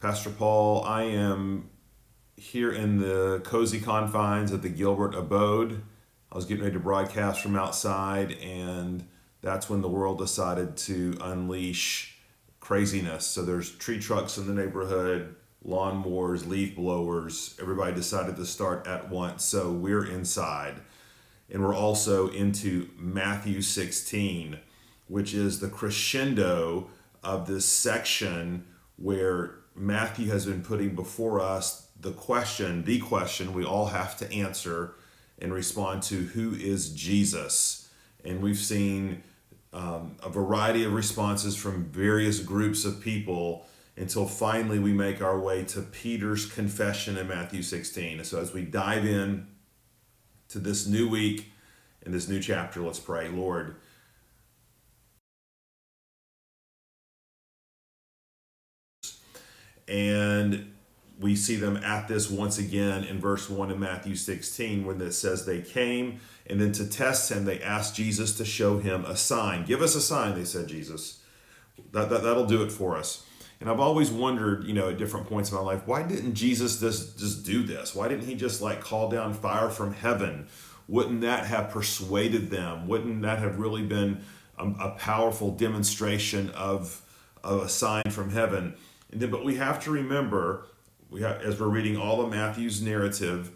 Pastor Paul. I am here in the cozy confines of the Gilbert abode. I was getting ready to broadcast from outside, and that's when the world decided to unleash craziness. So there's tree trucks in the neighborhood, lawnmowers, leaf blowers. Everybody decided to start at once. So we're inside. And we're also into Matthew 16, which is the crescendo of this section where Matthew has been putting before us the question, the question we all have to answer and respond to who is Jesus? And we've seen um, a variety of responses from various groups of people until finally we make our way to Peter's confession in Matthew 16. So as we dive in to this new week and this new chapter, let's pray. Lord, and we see them at this once again in verse 1 in Matthew 16 when it says they came and then to test him they asked Jesus to show him a sign. Give us a sign, they said Jesus. That, that, that'll do it for us. And I've always wondered, you know, at different points in my life, why didn't Jesus just, just do this? Why didn't he just like call down fire from heaven? Wouldn't that have persuaded them? Wouldn't that have really been a, a powerful demonstration of, of a sign from heaven? And then, but we have to remember, we have, as we're reading all of Matthew's narrative,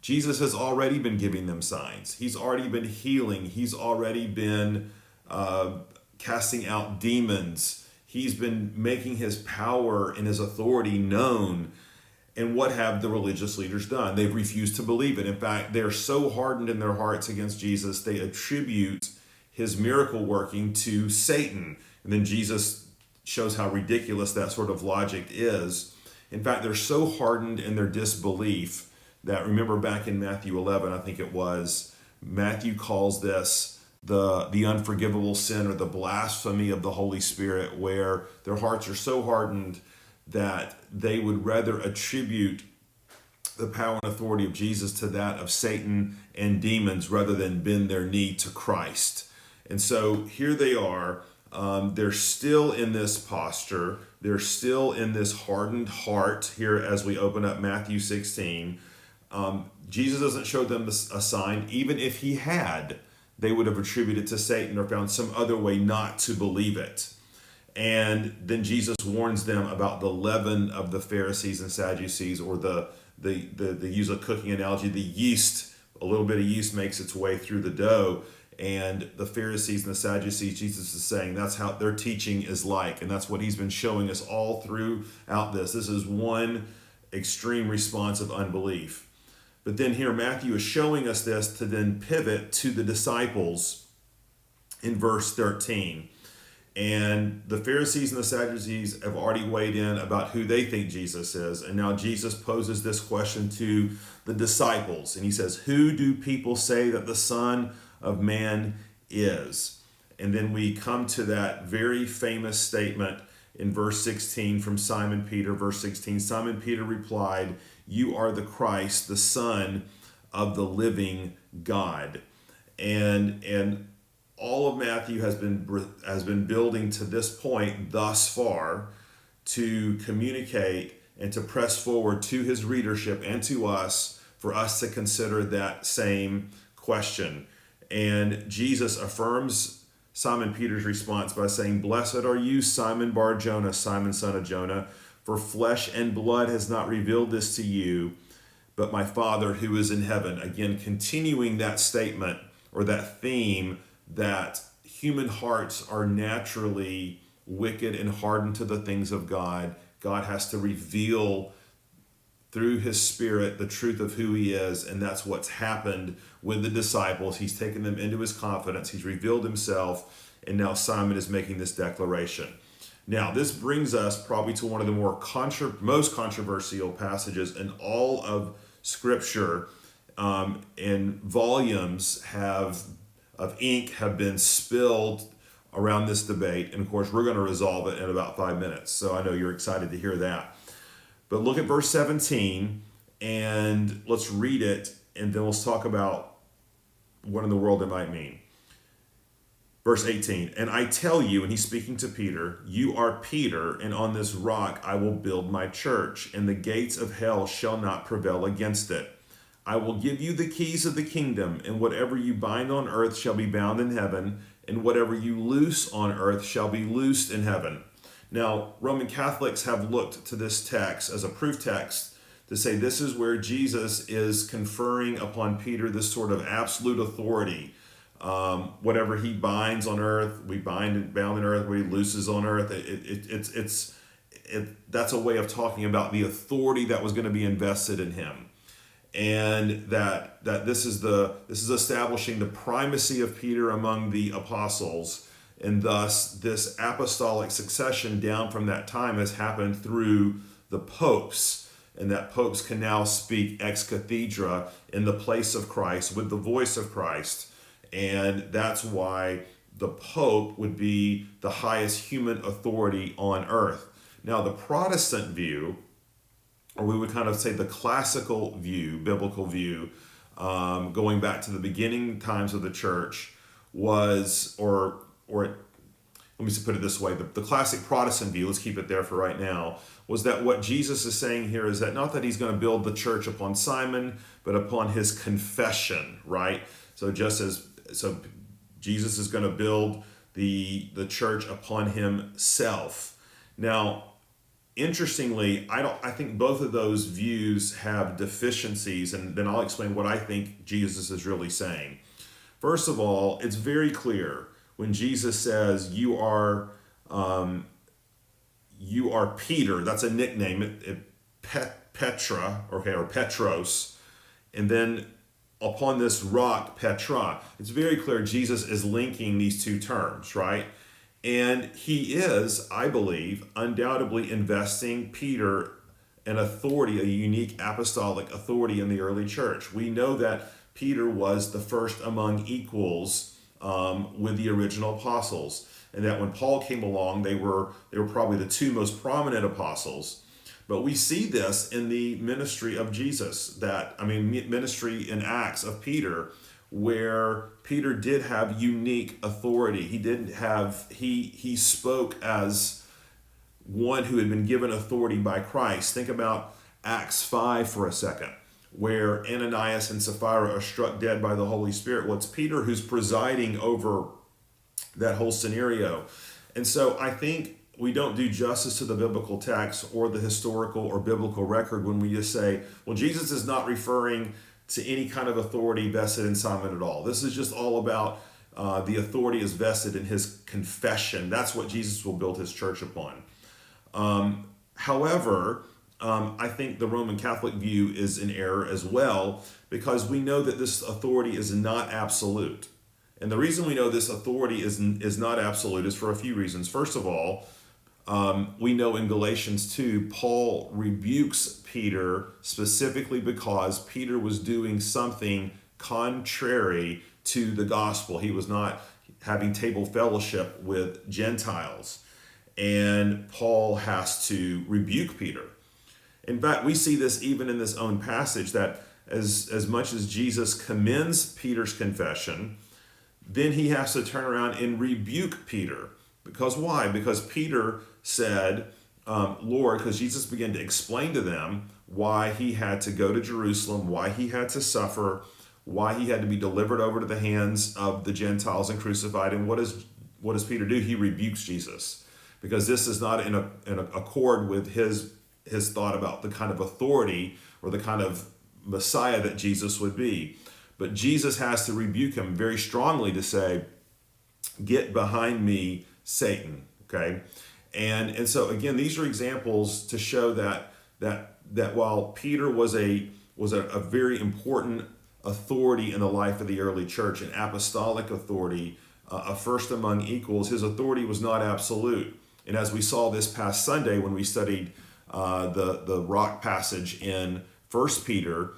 Jesus has already been giving them signs. He's already been healing. He's already been uh, casting out demons. He's been making his power and his authority known. And what have the religious leaders done? They've refused to believe it. In fact, they're so hardened in their hearts against Jesus, they attribute his miracle working to Satan. And then Jesus shows how ridiculous that sort of logic is. In fact, they're so hardened in their disbelief that remember back in Matthew 11, I think it was, Matthew calls this the the unforgivable sin or the blasphemy of the Holy Spirit, where their hearts are so hardened that they would rather attribute the power and authority of Jesus to that of Satan and demons rather than bend their knee to Christ. And so here they are um, they're still in this posture. They're still in this hardened heart here as we open up Matthew 16. Um, Jesus doesn't show them a sign. Even if he had, they would have attributed to Satan or found some other way not to believe it. And then Jesus warns them about the leaven of the Pharisees and Sadducees, or the the the, the use of cooking analogy, the yeast. A little bit of yeast makes its way through the dough, and the Pharisees and the Sadducees, Jesus is saying that's how their teaching is like. And that's what he's been showing us all throughout this. This is one extreme response of unbelief. But then here, Matthew is showing us this to then pivot to the disciples in verse 13. And the Pharisees and the Sadducees have already weighed in about who they think Jesus is. And now Jesus poses this question to the disciples. And he says, Who do people say that the Son of man is. And then we come to that very famous statement in verse 16 from Simon Peter, verse 16. Simon Peter replied, You are the Christ, the Son of the living God. And, and all of Matthew has been, has been building to this point thus far to communicate and to press forward to his readership and to us for us to consider that same question. And Jesus affirms Simon Peter's response by saying, Blessed are you, Simon Bar Jonah, Simon son of Jonah, for flesh and blood has not revealed this to you, but my Father who is in heaven. Again, continuing that statement or that theme that human hearts are naturally wicked and hardened to the things of God. God has to reveal through his spirit the truth of who he is and that's what's happened with the disciples. He's taken them into his confidence. He's revealed himself and now simon is making this declaration. Now this brings us probably to one of the more contra- most controversial passages in all of scripture. Um, and volumes have of ink have been spilled around this debate and of course we're going to resolve it in about five minutes so i know you're excited to hear that but look at verse 17 and let's read it, and then let's talk about what in the world it might mean. Verse 18, and I tell you, and he's speaking to Peter, you are Peter, and on this rock I will build my church, and the gates of hell shall not prevail against it. I will give you the keys of the kingdom, and whatever you bind on earth shall be bound in heaven, and whatever you loose on earth shall be loosed in heaven. Now, Roman Catholics have looked to this text as a proof text to say this is where Jesus is conferring upon Peter this sort of absolute authority. Um, whatever he binds on earth, we bind it bound on earth, what he looses on earth. It, it, it's it's it, that's a way of talking about the authority that was going to be invested in him and that that this is the this is establishing the primacy of Peter among the apostles and thus this apostolic succession down from that time has happened through the popes. And that popes can now speak ex cathedra in the place of Christ with the voice of Christ. And that's why the pope would be the highest human authority on earth. Now the protestant view or we would kind of say the classical view, biblical view, um, going back to the beginning times of the church, was, or, or let me just put it this way the, the classic Protestant view, let's keep it there for right now, was that what Jesus is saying here is that not that he's going to build the church upon Simon, but upon his confession, right? So just as, so Jesus is going to build the, the church upon himself. Now, interestingly, I don't. I think both of those views have deficiencies, and then I'll explain what I think Jesus is really saying. First of all, it's very clear when Jesus says, "You are, um, you are Peter." That's a nickname. It, it, Pet, Petra, okay, or Petros, and then upon this rock, Petra. It's very clear Jesus is linking these two terms, right? And he is, I believe, undoubtedly investing Peter an authority, a unique apostolic authority in the early church. We know that Peter was the first among equals um, with the original apostles, and that when Paul came along, they were they were probably the two most prominent apostles. But we see this in the ministry of Jesus. That I mean, ministry in Acts of Peter where Peter did have unique authority. He didn't have he he spoke as one who had been given authority by Christ. Think about Acts 5 for a second, where Ananias and Sapphira are struck dead by the Holy Spirit. Well, it's Peter who's presiding over that whole scenario. And so I think we don't do justice to the biblical text or the historical or biblical record when we just say, well, Jesus is not referring to any kind of authority vested in Simon at all. This is just all about uh, the authority is vested in his confession. That's what Jesus will build his church upon. Um, however, um, I think the Roman Catholic view is in error as well because we know that this authority is not absolute. And the reason we know this authority is, is not absolute is for a few reasons. First of all, um, we know in Galatians 2, Paul rebukes Peter specifically because Peter was doing something contrary to the gospel. He was not having table fellowship with Gentiles. And Paul has to rebuke Peter. In fact, we see this even in this own passage that as, as much as Jesus commends Peter's confession, then he has to turn around and rebuke Peter. Because why? Because Peter said, um, Lord, because Jesus began to explain to them why he had to go to Jerusalem, why he had to suffer, why he had to be delivered over to the hands of the Gentiles and crucified. And what does what does Peter do? He rebukes Jesus because this is not in, a, in accord with his his thought about the kind of authority or the kind of Messiah that Jesus would be. But Jesus has to rebuke him very strongly to say, "Get behind me, Satan." Okay, and and so again these are examples to show that that that while peter was a was a, a very important authority in the life of the early church an apostolic authority uh, a first among equals his authority was not absolute and as we saw this past sunday when we studied uh, the the rock passage in first peter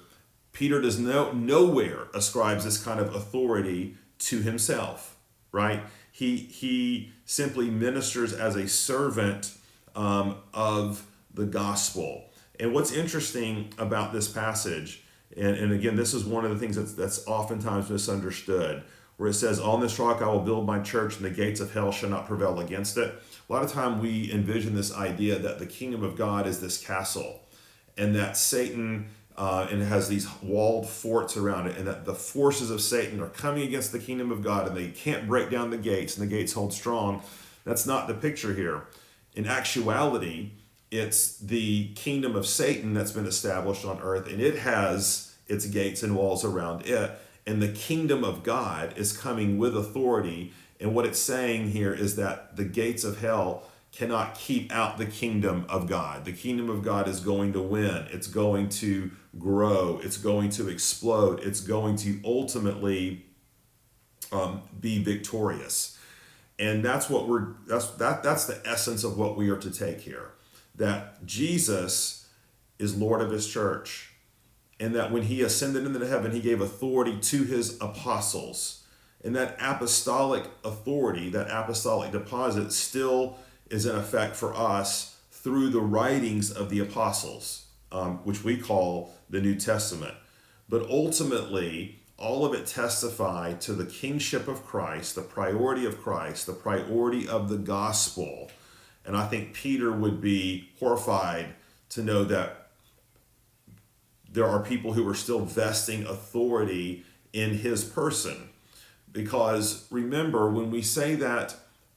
peter does no nowhere ascribes this kind of authority to himself right he he simply ministers as a servant um, of the gospel. And what's interesting about this passage, and, and again, this is one of the things that's, that's oftentimes misunderstood. where it says, On this rock I will build my church, and the gates of hell shall not prevail against it. A lot of time we envision this idea that the kingdom of God is this castle, and that Satan uh, and it has these walled forts around it, and that the forces of Satan are coming against the kingdom of God, and they can't break down the gates, and the gates hold strong. That's not the picture here. In actuality, it's the kingdom of Satan that's been established on earth, and it has its gates and walls around it. And the kingdom of God is coming with authority. And what it's saying here is that the gates of hell cannot keep out the kingdom of God. The kingdom of God is going to win, it's going to grow, it's going to explode, it's going to ultimately um, be victorious. And that's what we're that's that that's the essence of what we are to take here that Jesus is Lord of his church, and that when he ascended into heaven, he gave authority to his apostles. And that apostolic authority, that apostolic deposit, still is in effect for us through the writings of the apostles, um, which we call the New Testament. But ultimately, all of it testify to the kingship of Christ, the priority of Christ, the priority of the gospel, and I think Peter would be horrified to know that there are people who are still vesting authority in his person. Because remember, when we say that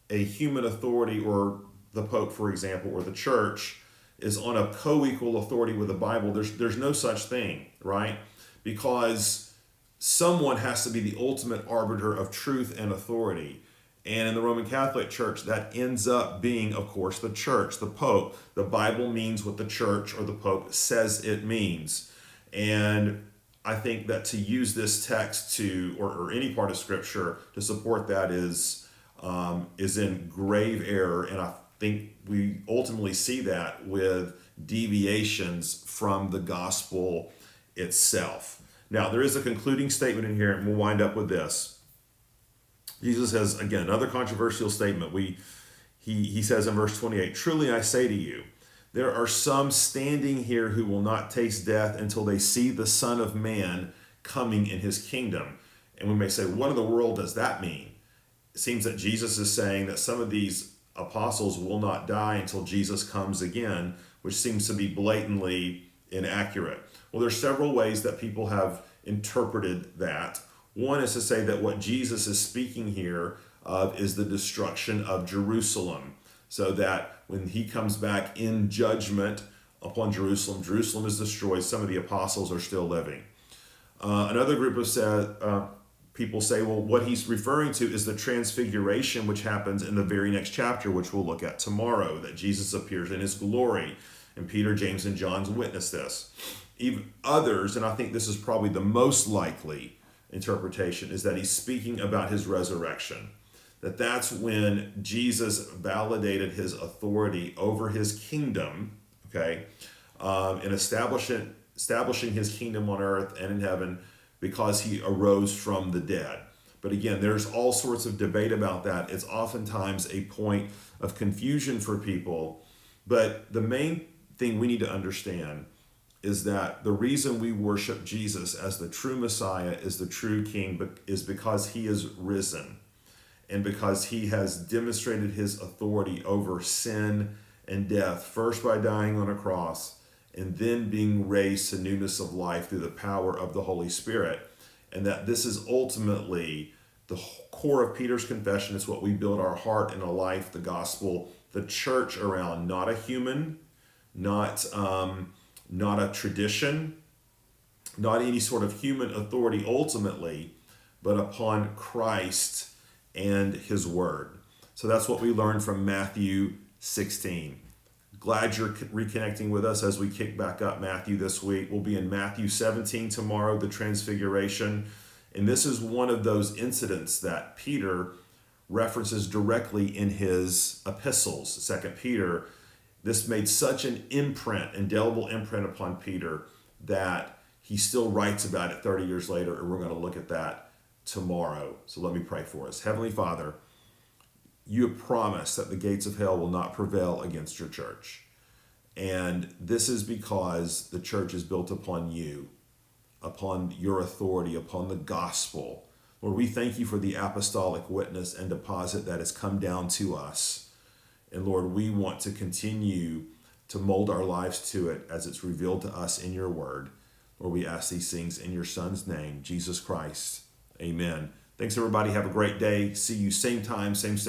a human authority, or the Pope, for example, or the church, is on a co equal authority with the Bible, there's, there's no such thing, right? Because someone has to be the ultimate arbiter of truth and authority. And in the Roman Catholic Church, that ends up being, of course, the church, the Pope. The Bible means what the church or the Pope says it means. And I think that to use this text to, or, or any part of Scripture to support that is, um, is in grave error. And I think we ultimately see that with deviations from the gospel itself. Now, there is a concluding statement in here, and we'll wind up with this. Jesus has again another controversial statement. We he he says in verse 28, "Truly I say to you, there are some standing here who will not taste death until they see the Son of Man coming in his kingdom." And we may say, what in the world does that mean? It seems that Jesus is saying that some of these apostles will not die until Jesus comes again, which seems to be blatantly inaccurate. Well, there's several ways that people have interpreted that. One is to say that what Jesus is speaking here of is the destruction of Jerusalem, so that when he comes back in judgment upon Jerusalem, Jerusalem is destroyed. Some of the apostles are still living. Uh, another group of said, uh, people say, well, what he's referring to is the transfiguration, which happens in the very next chapter, which we'll look at tomorrow, that Jesus appears in his glory. And Peter, James, and John's witness this. Even others, and I think this is probably the most likely, interpretation is that he's speaking about his resurrection. That that's when Jesus validated his authority over his kingdom, okay, um, and establishing establishing his kingdom on earth and in heaven because he arose from the dead. But again, there's all sorts of debate about that. It's oftentimes a point of confusion for people. But the main thing we need to understand is that the reason we worship Jesus as the true Messiah, is the true King, is because he is risen and because he has demonstrated his authority over sin and death, first by dying on a cross and then being raised to newness of life through the power of the Holy Spirit. And that this is ultimately the core of Peter's confession. It's what we build our heart and a life, the gospel, the church around, not a human, not. Um, not a tradition, not any sort of human authority ultimately, but upon Christ and his word. So that's what we learned from Matthew 16. Glad you're reconnecting with us as we kick back up Matthew this week. We'll be in Matthew 17 tomorrow, the Transfiguration. And this is one of those incidents that Peter references directly in his epistles. Second Peter this made such an imprint, indelible imprint upon Peter that he still writes about it 30 years later, and we're going to look at that tomorrow. So let me pray for us. Heavenly Father, you have promised that the gates of hell will not prevail against your church. And this is because the church is built upon you, upon your authority, upon the gospel. Lord, we thank you for the apostolic witness and deposit that has come down to us. And Lord, we want to continue to mold our lives to it as it's revealed to us in your word. Lord, we ask these things in your Son's name, Jesus Christ. Amen. Thanks, everybody. Have a great day. See you same time, same station.